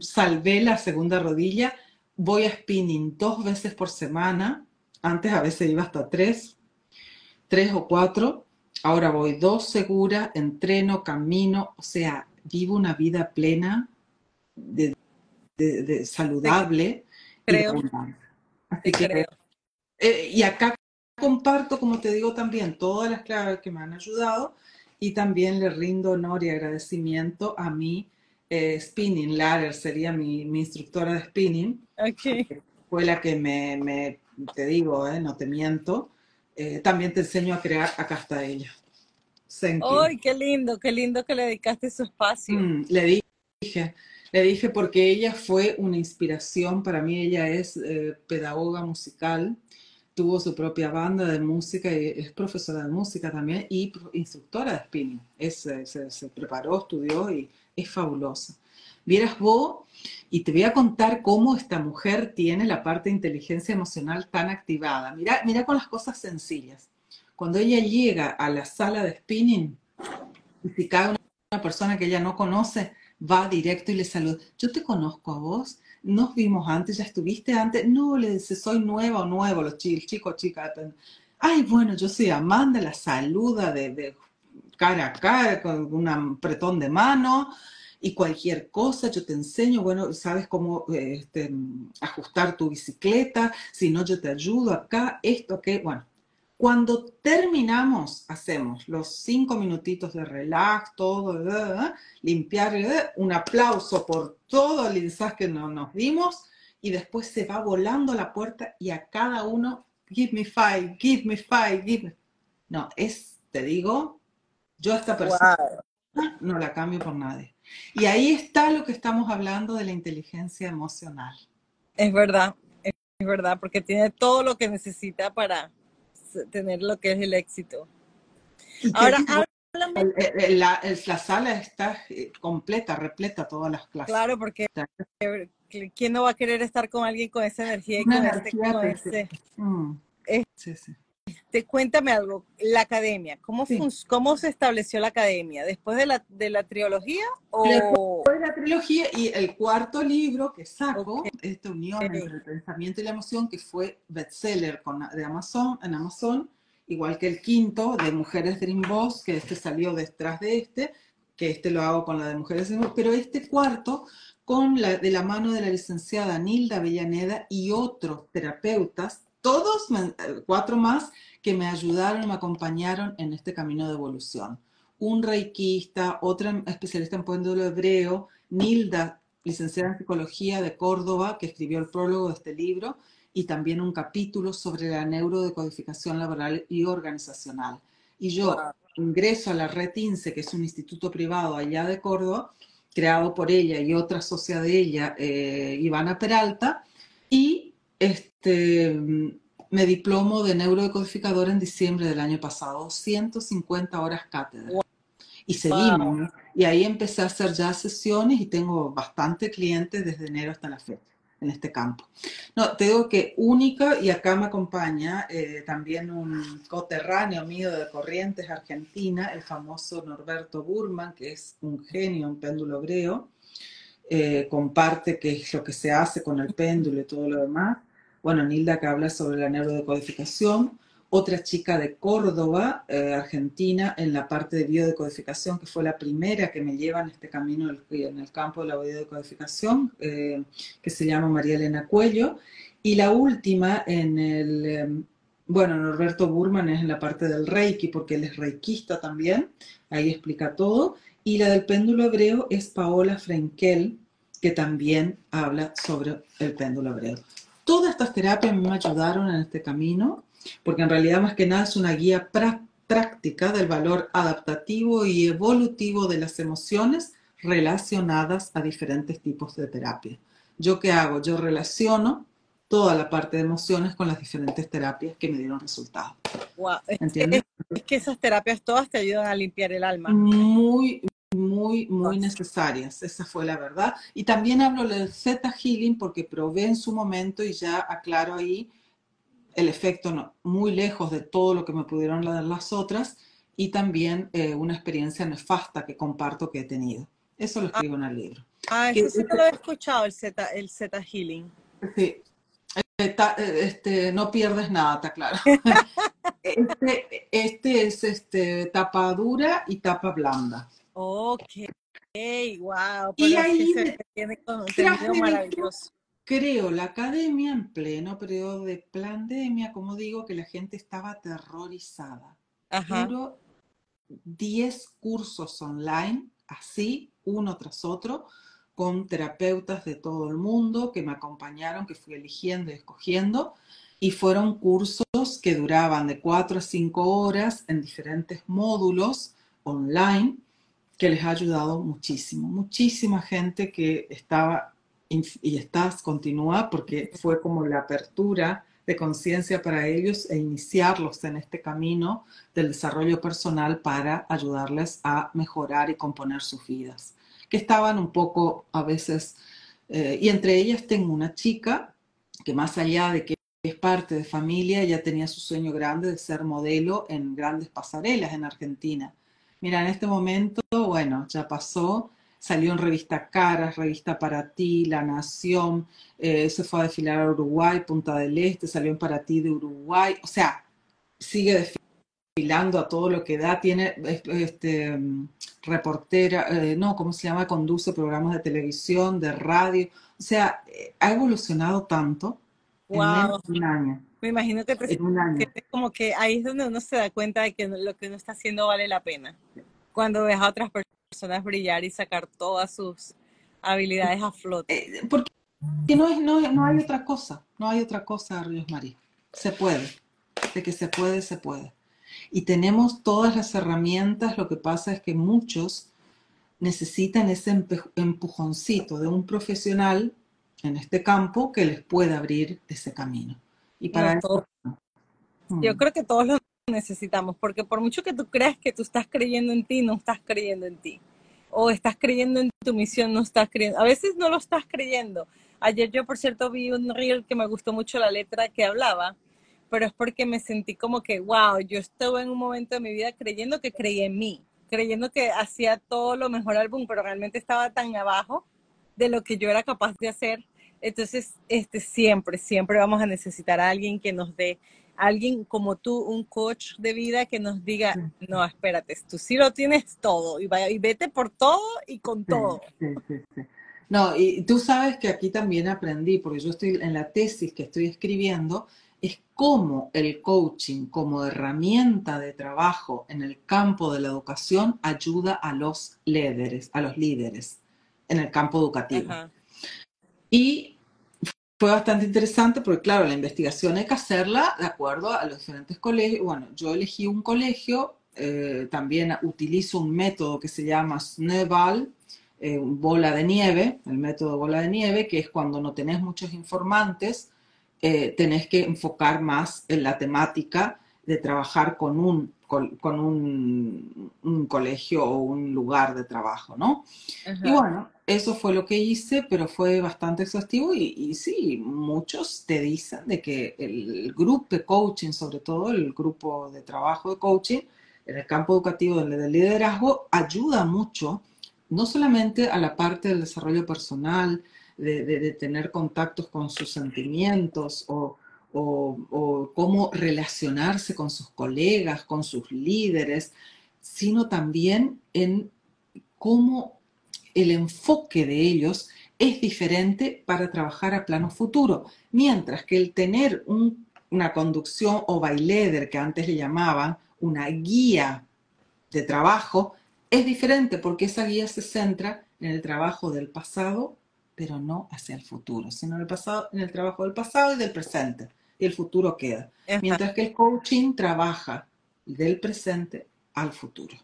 salvé la segunda rodilla, voy a spinning dos veces por semana, antes a veces iba hasta tres, tres o cuatro, ahora voy dos segura, entreno, camino, o sea, vivo una vida plena, de, saludable. Creo. Así que, eh, y acá comparto, como te digo también, todas las claves que me han ayudado y también le rindo honor y agradecimiento a mi eh, spinning, Ladder sería mi, instructora de spinning. Fue la que me, te digo, eh, no te miento, también te enseño a crear, acá está ella. ¡Ay, qué lindo, qué lindo que le dedicaste su espacio! Mm, le dije, le dije porque ella fue una inspiración, para mí ella es eh, pedagoga musical, tuvo su propia banda de música, y es profesora de música también y instructora de spinning. se, se, preparó, estudió y es fabulosa. Vieras vos, y te voy a contar cómo esta mujer tiene la parte de inteligencia emocional tan activada. Mira, mira con las cosas sencillas. Cuando ella llega a la sala de spinning, y si cae una persona que ella no conoce, va directo y le saluda. Yo te conozco a vos, nos vimos antes, ya estuviste antes. No, le dice, soy nueva o nuevo, los chicos, chicos, chicas. Ay, bueno, yo soy Amanda, la saluda de, cara a cara, con un apretón de mano y cualquier cosa, yo te enseño, bueno, sabes cómo este, ajustar tu bicicleta, si no, yo te ayudo acá, esto, que, bueno, cuando terminamos, hacemos los cinco minutitos de relax, todo, eh, limpiar, eh, un aplauso por todo el insight que nos dimos y después se va volando la puerta y a cada uno, give me five, give me five, give me... No, es, te digo, yo a esta persona no la cambio por nadie. Y ahí está lo que estamos hablando de la inteligencia emocional. Es verdad, es verdad, porque tiene todo lo que necesita para tener lo que es el éxito. Ahora, háblame, la, sala está eh, completa, repleta todas las clases. claro, porque ¿quién no va a querer estar con alguien con esa energía y con perfecta. ese? Mm, sí, sí. Te, cuéntame algo, la academia, ¿cómo, Sí. cómo se estableció la academia? ¿Después de la, de la trilogía Después o...? de la trilogía y el cuarto libro que saco, Ok. esta unión entre el pensamiento y la emoción, que fue bestseller con, de Amazon, en Amazon, igual que el quinto de Mujeres Dream Boss, que este salió detrás de este, que este lo hago con la de Mujeres Dream Boss, pero este cuarto con la, de la mano de la licenciada Nilda Avellaneda y otros terapeutas, todos, eh, cuatro más, que me ayudaron, me acompañaron en este camino de evolución un reikista, otra especialista en péndulo hebreo, Nilda, licenciada en psicología de Córdoba, que escribió el prólogo de este libro, y también un capítulo sobre la neurodecodificación laboral y organizacional. Y yo ingreso a la Red INSE, que es un instituto privado allá de Córdoba, creado por ella y otra socia de ella, eh, Ivana Peralta, este, me diplomo de neurodecodificador en diciembre del año pasado, 150 horas cátedra. Y seguimos, ¿no? Y ahí empecé a hacer ya sesiones y tengo bastante clientes desde enero hasta la fecha en este campo. No, te digo que única y acá me acompaña eh, también un coterráneo mío de Corrientes, Argentina, el famoso Norberto Burman, que es un genio en péndulo hebreo, eh, comparte qué es lo que se hace con el péndulo y todo lo demás. Bueno, Nilda que habla sobre la neurodecodificación, otra chica de Córdoba, eh, Argentina, en la parte de biodecodificación, que fue la primera que me lleva en este camino en el campo de la biodecodificación, eh, que se llama María Elena Cuello, y la última en el, eh, bueno, Norberto Burman es en la parte del Reiki, porque él es reikista también, ahí explica todo, y la del péndulo hebreo es Paola Frenkel, que también habla sobre el péndulo hebreo. Todas estas terapias me ayudaron en este camino, porque en realidad más que nada es una guía prá- práctica del valor adaptativo y evolutivo de las emociones relacionadas a diferentes tipos de terapia. ¿Yo qué hago? Yo relaciono toda la parte de emociones con las diferentes terapias que me dieron resultados. Wow. Es, ¿Entiendes? es que esas terapias todas te ayudan a limpiar el alma. Muy, muy, muy necesarias. Esa fue la verdad. Y también hablo del Theta Healing porque probé en su momento y ya aclaro ahí el efecto no- muy lejos de todo lo que me pudieron dar las otras y también eh, una experiencia nefasta que comparto que he tenido. Eso lo escribo en el libro. Ah, Que eso sí no lo he escuchado, el Z, el Z Healing. Sí. Eh, eh, Este, no pierdes nada, está claro. [laughs] Este, este es este, tapa dura y tapa blanda. Ok, wow. Y pero sí ahí se tiene contenido traje maravilloso. Creo la academia en pleno periodo de pandemia, como digo, que la gente estaba aterrorizada. Ajá. Puro 10 cursos online, así, uno tras otro, con terapeutas de todo el mundo que me acompañaron, que fui eligiendo y escogiendo, y fueron cursos que duraban de 4 a 5 horas en diferentes módulos online, que les ha ayudado muchísimo. Muchísima gente que estaba y estás, continúa, porque fue como la apertura de conciencia para ellos e iniciarlos en este camino del desarrollo personal para ayudarles a mejorar y componer sus vidas, que estaban un poco a veces, eh, y entre ellas tengo una chica que más allá de que es parte de familia, ya tenía su sueño grande de ser modelo en grandes pasarelas en Argentina. Mira, en este momento, bueno, ya pasó, salió en revista Caras, revista Para Ti, La Nación, eh, se fue a desfilar a Uruguay, Punta del Este, salió en Para Ti de Uruguay, o sea, sigue desfilando a todo lo que da, tiene es- este, reportera, eh, no, ¿cómo se llama? Conduce programas de televisión, de radio, o sea, eh, ha evolucionado tanto en menos de un año, Me imagino que te sientes como que ahí es donde uno se da cuenta de que lo que uno está haciendo vale la pena. Cuando ves a otras personas brillar y sacar todas sus habilidades a flote. Eh, porque no, es, no, no hay otra cosa, no hay otra cosa, Ríos María. Se puede, de que se puede, se puede. Y tenemos todas las herramientas, lo que pasa es que muchos necesitan ese empujoncito de un profesional en este campo que les pueda abrir ese camino. Y para No, yo mm, creo que todos lo necesitamos, porque por mucho que tú creas que tú estás creyendo en ti, no estás creyendo en ti. O estás creyendo en tu misión, no estás creyendo. A veces no lo estás creyendo. Ayer yo, por cierto, vi un reel que me gustó mucho la letra que hablaba, pero es porque me sentí como que, wow, yo estuve en un momento de mi vida creyendo que creía en mí, creyendo que hacía todo lo mejor álbum, pero realmente estaba tan abajo de lo que yo era capaz de hacer. Entonces, este, siempre, siempre vamos a necesitar a alguien que nos dé, alguien como tú, un coach de vida que nos diga, sí, no, espérate, tú sí lo tienes todo y, vaya, y vete por todo y con sí, todo. sí. No, y tú sabes que aquí también aprendí, porque yo estoy en la tesis que estoy escribiendo, es cómo el coaching como herramienta de trabajo en el campo de la educación ayuda a los líderes, a los líderes en el campo educativo. Ajá. Y fue bastante interesante porque, claro, la investigación hay que hacerla de acuerdo a los diferentes colegios. Bueno, yo elegí un colegio, eh, también utilizo un método que se llama Snowball, eh, bola de nieve, el método bola de nieve, que es cuando no tenés muchos informantes, eh, tenés que enfocar más en la temática de trabajar con un, con, con un, un colegio o un lugar de trabajo, ¿no? Y bueno, eso fue lo que hice, pero fue bastante exhaustivo y, y sí, muchos te dicen de que el grupo de coaching, sobre todo el grupo de trabajo de coaching, en el campo educativo del, del liderazgo, ayuda mucho, no solamente a la parte del desarrollo personal, de, de- de tener contactos con sus sentimientos o, o- cómo relacionarse con sus colegas, con sus líderes, sino también en cómo el enfoque de ellos es diferente para trabajar a plano futuro, mientras que el tener un- una conducción o baileder, que antes le llamaban, una guía de trabajo, es diferente porque esa guía se centra en el trabajo del pasado, pero no hacia el futuro, sino en el pasado, en el trabajo del pasado y del presente, y el futuro queda. Ajá. Mientras que el coaching trabaja del presente al futuro.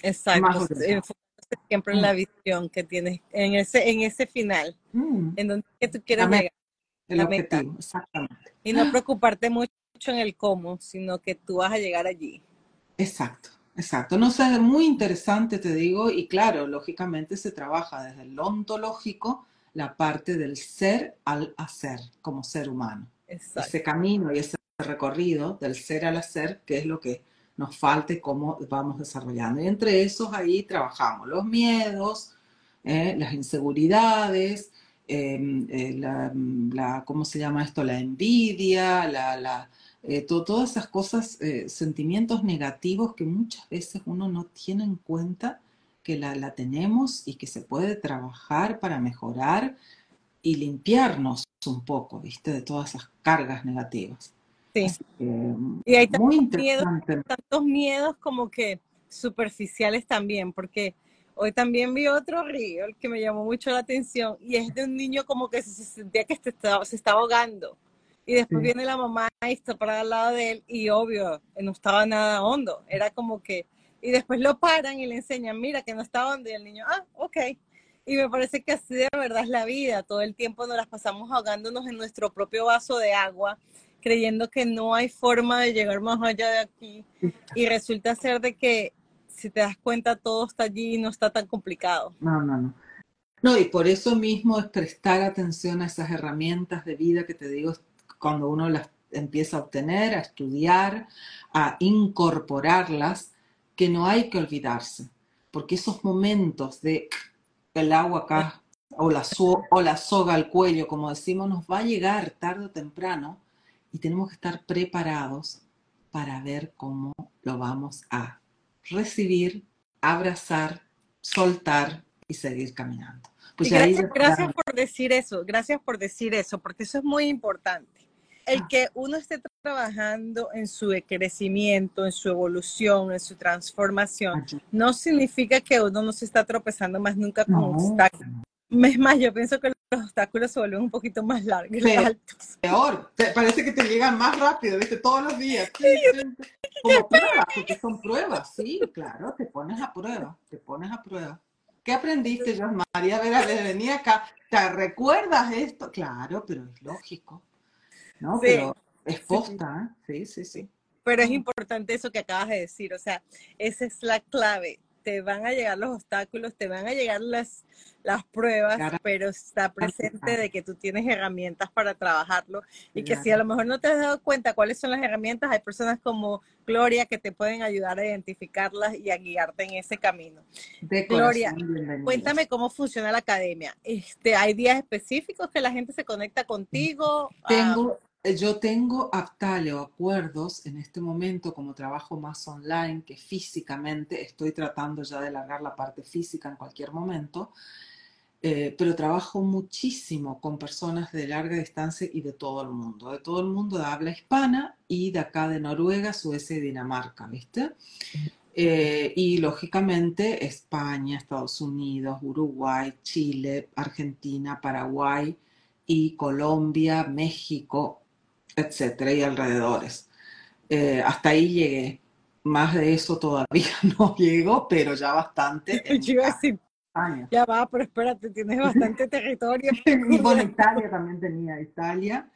Exacto, siempre en Mm, la visión que tienes, en ese, en ese final, mm. en donde tú quieres llegar, el objetivo, exactamente. y no preocuparte mucho en el cómo, sino que tú vas a llegar allí. Exacto, exacto. No sé, muy interesante te digo, y claro, lógicamente se trabaja desde el ontológico la parte del ser al hacer como ser humano. Exacto. Ese camino y ese recorrido del ser al hacer, que es lo que nos falta y cómo vamos desarrollando. Y entre esos ahí trabajamos los miedos, eh, las inseguridades, eh, eh, la, la- ¿cómo se llama esto? La envidia, la, la, eh, to- todas esas cosas, sentimientos negativos que muchas veces uno no tiene en cuenta que la, la tenemos y que se puede trabajar para mejorar y limpiarnos un poco, ¿viste? De todas esas cargas negativas. Sí. Que, Y hay muy tantos miedos, tantos miedos como que superficiales también, porque hoy también vi otro reel que me llamó mucho la atención y es de un niño como que se sentía que se estaba, se estaba ahogando. Y después Sí. viene la mamá y está parada al lado de él y obvio, no estaba nada hondo. Era como que, y después lo paran y le enseñan, mira que no está hondo y el niño, ah, ok. Y me parece que así de verdad es la vida. Todo el tiempo nos las pasamos ahogándonos en nuestro propio vaso de agua, creyendo que no hay forma de llegar más allá de aquí. Y resulta ser de que, si te das cuenta, todo está allí y no está tan complicado. No, no, no. No, y por eso mismo es prestar atención a esas herramientas de vida que te digo, cuando uno las empieza a obtener, a estudiar, a incorporarlas, que no hay que olvidarse, porque esos momentos de el agua acá o la, so- o la soga al cuello, como decimos, nos va a llegar tarde o temprano y tenemos que estar preparados para ver cómo lo vamos a recibir, abrazar, soltar y seguir caminando. Pues y ahí gracias por decir eso, gracias por decir eso, porque eso es muy importante. El que uno esté trabajando en su crecimiento, en su evolución, en su transformación, no significa que uno no se está tropezando más nunca con No, obstáculos. Es más, yo pienso que los obstáculos se vuelven un poquito más largos, Sí. altos. peor, te- parece que te llegan más rápido, ¿viste? Todos los días. Como pruebas, porque son pruebas, sí, claro, te pones a prueba, te pones a prueba. ¿Qué aprendiste, María? A ver, a ver, vení acá. ¿Te recuerdas esto? Claro, pero es lógico. ¿No? Sí. Pero es posta, ¿eh? Sí, sí, sí. Pero es importante eso que acabas de decir, o sea, esa es la clave. Te van a llegar los obstáculos, te van a llegar las, las pruebas, Claro. pero está presente de que tú tienes herramientas para trabajarlo y que si a lo mejor no te has dado cuenta cuáles son las herramientas, hay personas como Gloria que te pueden ayudar a identificarlas y a guiarte en ese camino. De Gloria, corazón. Cuéntame cómo funciona la academia. Este, ¿Hay días específicos que la gente se conecta contigo? Ah, Tengo, eh, yo tengo Aptale o acuerdos en este momento, como trabajo más online que físicamente, estoy tratando ya de largar la parte física en cualquier momento, eh, pero trabajo muchísimo con personas de larga distancia y de todo el mundo, de todo el mundo de habla hispana y de acá de Noruega, Suecia y Dinamarca, ¿viste? Eh, y lógicamente España, Estados Unidos, Uruguay, Chile, Argentina, Paraguay y Colombia, México, etcétera, y alrededores. Eh, hasta ahí llegué. Más de eso todavía [laughs] no llego, pero ya bastante en [laughs] Yo iba a decir, España. ya va, pero espérate, tienes bastante [laughs] territorio. Y bueno, Italia también tenía, Italia,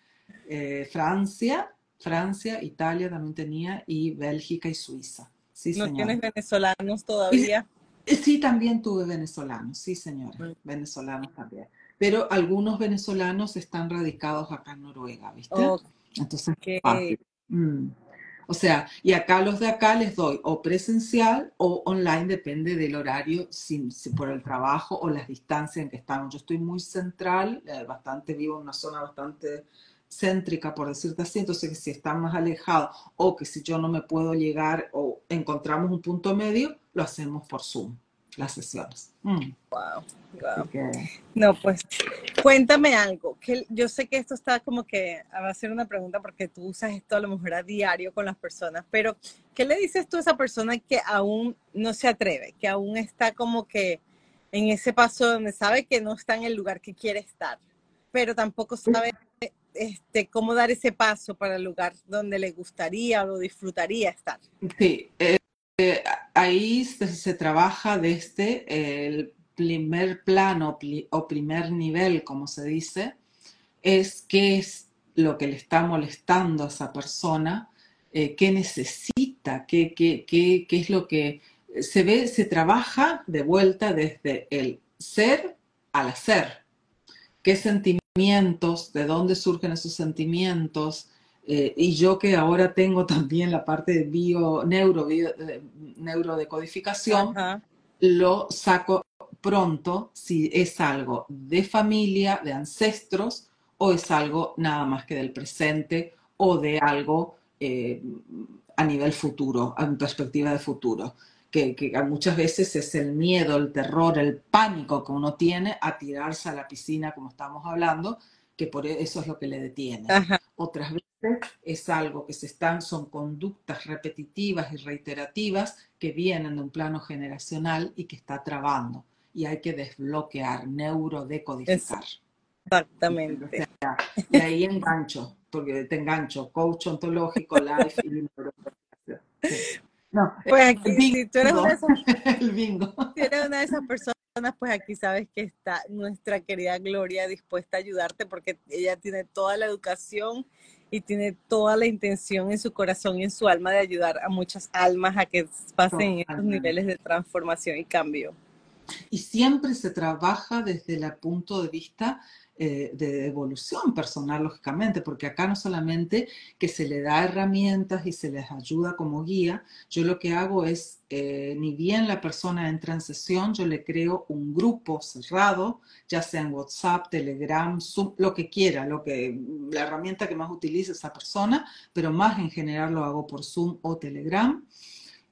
eh, Francia, Francia, Italia también tenía, y Bélgica y Suiza. Sí, No señora. tienes venezolanos todavía. Eh, Sí, también tuve venezolanos, sí, señora, Mm. venezolanos también. Pero algunos venezolanos están radicados acá en Noruega, ¿viste? Entonces, fácil. Mm. O sea, y acá los de acá les doy o presencial o online, depende del horario, si, si por el trabajo o las distancias en que estamos. Yo estoy muy central, eh, bastante vivo en una zona bastante céntrica, por decirte así, entonces que si están más alejados o que si yo no me puedo llegar o encontramos un punto medio, lo hacemos por Zoom, las sesiones. Mm. Wow, wow. Así que- No, pues cuéntame algo. Que yo sé que esto está como que va a ser una pregunta porque tú usas esto a lo mejor a diario con las personas, pero ¿qué le dices tú a esa persona que aún no se atreve, que aún está como que en ese paso donde sabe que no está en el lugar que quiere estar, pero tampoco sabe este, cómo dar ese paso para el lugar donde le gustaría o disfrutaría estar? Sí, eh, eh, ahí se, trabaja desde el primer plano o primer nivel, como se dice, es qué es lo que le está molestando a esa persona, eh, qué necesita, qué es lo que se ve, se trabaja de vuelta desde el ser al hacer. ¿Qué sentimientos, de dónde surgen esos sentimientos? Eh, y yo que ahora tengo también la parte de bio, neuro, bio- eh, neurodecodificación, Ajá. lo saco pronto si es algo de familia, de ancestros, o es algo nada más que del presente o de algo eh, a nivel futuro, en perspectiva de futuro. Que, que muchas veces es el miedo, el terror, el pánico que uno tiene a tirarse a la piscina, como estamos hablando, que por eso es lo que le detiene. Ajá. Otras veces es algo que se están, son conductas repetitivas y reiterativas que vienen de un plano generacional y que está trabando. Y hay que desbloquear, neurodecodificar. Exactamente. O sea, y ahí engancho, porque te engancho, coach ontológico, life y neurodecodificación. Sí. No, Pues el aquí, si tú eres bingo, una de esas [laughs] el bingo. Si eres una de esas personas, pues aquí sabes que está nuestra querida Gloria dispuesta a ayudarte porque ella tiene toda la educación y tiene toda la intención en su corazón y en su alma de ayudar a muchas almas a que pasen en estos niveles de transformación y cambio. Y siempre se trabaja desde el punto de vista eh, de evolución personal, lógicamente, porque acá no solamente que se le da herramientas y se les ayuda como guía, yo lo que hago es, eh, ni bien la persona entra en sesión, yo le creo un grupo cerrado, ya sea en WhatsApp, Telegram, Zoom, lo que quiera, lo que, la herramienta que más utilice esa persona, pero más en general lo hago por Zoom o Telegram.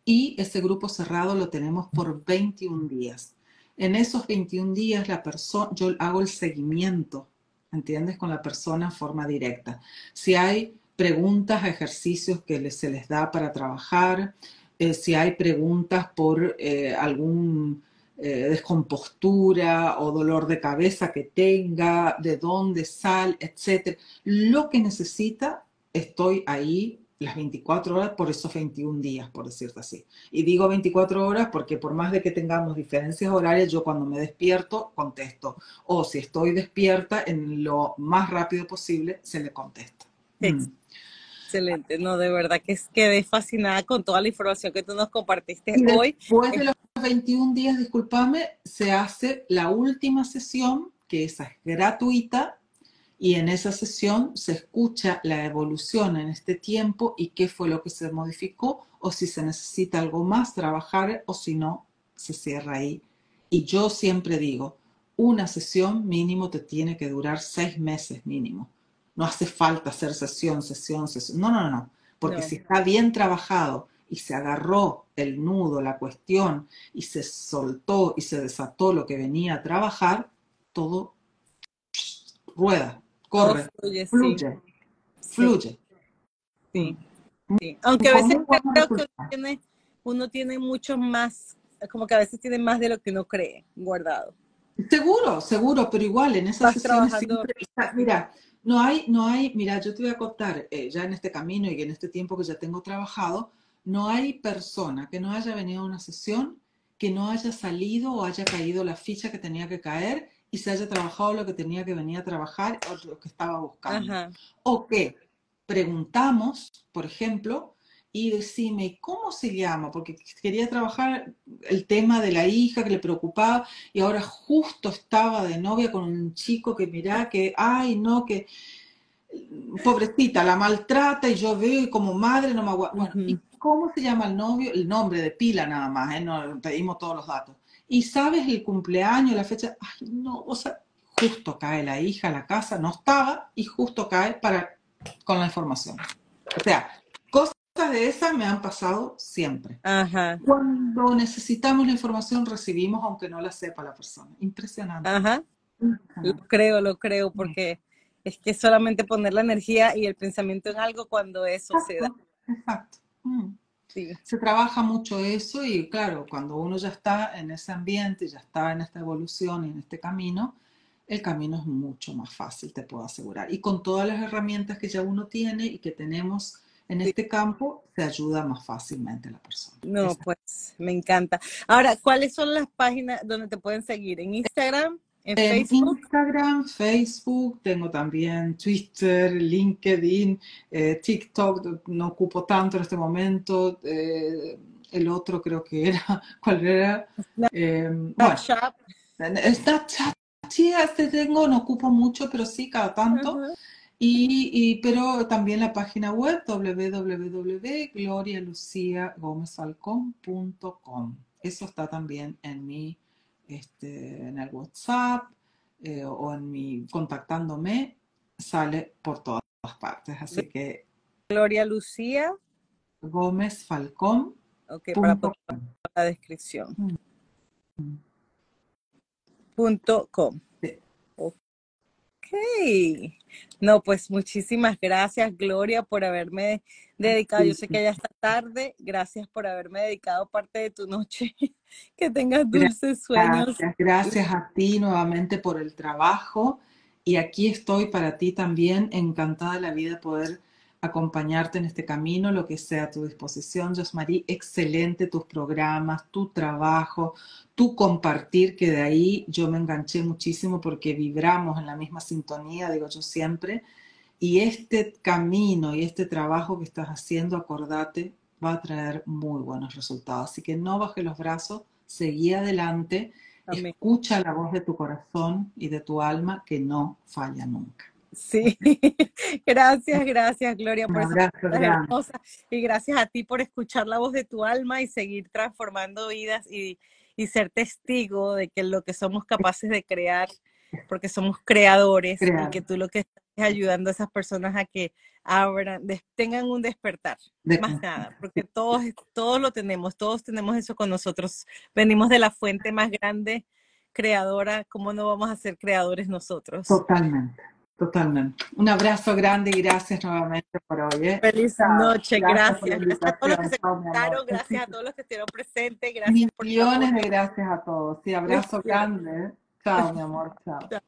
Y ese grupo cerrado lo tenemos por 21 días. En esos 21 días la persona, yo hago el seguimiento, ¿entiendes? Con la persona en forma directa. Si hay preguntas, ejercicios que se les da para trabajar, eh, si hay preguntas por eh, algún eh, descompostura o dolor de cabeza que tenga, de dónde sal, etcétera, lo que necesita, estoy ahí las 24 horas por esos 21 días, por decirte así. Y digo 24 horas porque por más de que tengamos diferencias horarias, yo cuando me despierto contesto. O si estoy despierta, en lo más rápido posible se le contesta. Mm. Excelente, no, de verdad que quedé fascinada con toda la información que tú nos compartiste hoy. Después de los 21 días, discúlpame, se hace la última sesión, que esa es gratuita, y en esa sesión se escucha la evolución en este tiempo y qué fue lo que se modificó o si se necesita algo más trabajar o si no, se cierra ahí. Y yo siempre digo, una sesión mínimo te tiene que durar seis meses mínimo. No hace falta hacer sesión, sesión, sesión. No, no, no. Porque si está bien trabajado y se agarró el nudo, la cuestión, y se soltó y se desató lo que venía a trabajar, todo rueda, corre, fluye, fluye. Sí. sí. Aunque a veces creo que uno tiene, uno tiene mucho más, como que a veces tiene más de lo que uno cree guardado. Seguro, seguro, pero igual en esas sesiones siempre, mira, no hay, no hay, mira, yo te voy a contar, eh, ya en este camino y en este tiempo que ya tengo trabajado, no hay persona que no haya venido a una sesión que no haya salido o haya caído la ficha que tenía que caer y se haya trabajado lo que tenía que venir a trabajar o lo que estaba buscando. O que preguntamos, por ejemplo, y decime, ¿cómo se llama? Porque quería trabajar el tema de la hija que le preocupaba y ahora justo estaba de novia con un chico que mirá que, ay, no, que pobrecita, la maltrata y yo veo y como madre no me aguanto. Bueno, ¿y cómo se llama el novio? El nombre de pila nada más, ¿eh? no pedimos todos los datos. Y sabes el cumpleaños, la fecha, ay, no, o sea, justo cae la hija a la casa, no estaba y justo cae para, con la información. O sea, de esas me han pasado siempre. Cuando necesitamos la información, recibimos aunque no la sepa la persona. Impresionante. Lo creo, lo creo, porque es que solamente poner la energía y el pensamiento en algo cuando eso se da. Exacto. Mm. Se trabaja mucho eso y claro, cuando uno ya está en ese ambiente, ya está en esta evolución y en este camino, el camino es mucho más fácil, te puedo asegurar. Y con todas las herramientas que ya uno tiene y que tenemos en este campo se ayuda más fácilmente a la persona. No, pues me encanta. Ahora, ¿cuáles son las páginas donde te pueden seguir? ¿En Instagram? ¿En, Facebook? Instagram, Facebook, tengo también Twitter, LinkedIn, eh, TikTok, no ocupo tanto en este momento. Eh, el otro creo que era, [laughs] ¿cuál era? Eh, Snapchat. Bueno, Snapchat, sí, este tengo, no ocupo mucho, pero sí, cada tanto. Y, pero también la página web www.glorialuciagomezfalcón.com. Eso está también en mi, este, en el WhatsApp eh, o en mi contactándome, sale por todas partes. Así que. Gloria Lucía Gómez Falcón. Ok, para poner la descripción. Mm. Punto com. No, pues muchísimas gracias, Gloria, por haberme dedicado. Yo sé que ya está tarde. Gracias por haberme dedicado parte de tu noche. [laughs] que tengas dulces sueños. Gracias, gracias a ti nuevamente por el trabajo. Y aquí estoy para ti también, encantada de la vida poder acompañarte en este camino, lo que sea a tu disposición. Josmarie, excelente tus programas, tu trabajo, tu compartir, que de ahí yo me enganché muchísimo porque vibramos en la misma sintonía, digo yo siempre. Y este camino y este trabajo que estás haciendo, acordate, va a traer muy buenos resultados. Así que no bajes los brazos, seguí adelante, escucha la voz de tu corazón y de tu alma que no falla nunca. Sí, [laughs] gracias, gracias Gloria por esa hermosa y gracias a ti por escuchar la voz de tu alma y seguir transformando vidas y, y ser testigo de que lo que somos capaces de crear, porque somos creadores y que tú lo que estás ayudando a esas personas a que abran, tengan un despertar, más nada, porque todos, todos lo tenemos, todos tenemos eso con nosotros, venimos de la fuente más grande creadora, ¿cómo no vamos a ser creadores nosotros? Totalmente. Totalmente. Un abrazo grande y gracias nuevamente por hoy. ¿eh? Feliz noche, gracias. Gracias, a todos los que se conectaron, gracias a todos los que estuvieron presentes. Gracias Millones de gracias a todos. Sí, abrazo grande. ¿eh? Chao, mi amor. Chao.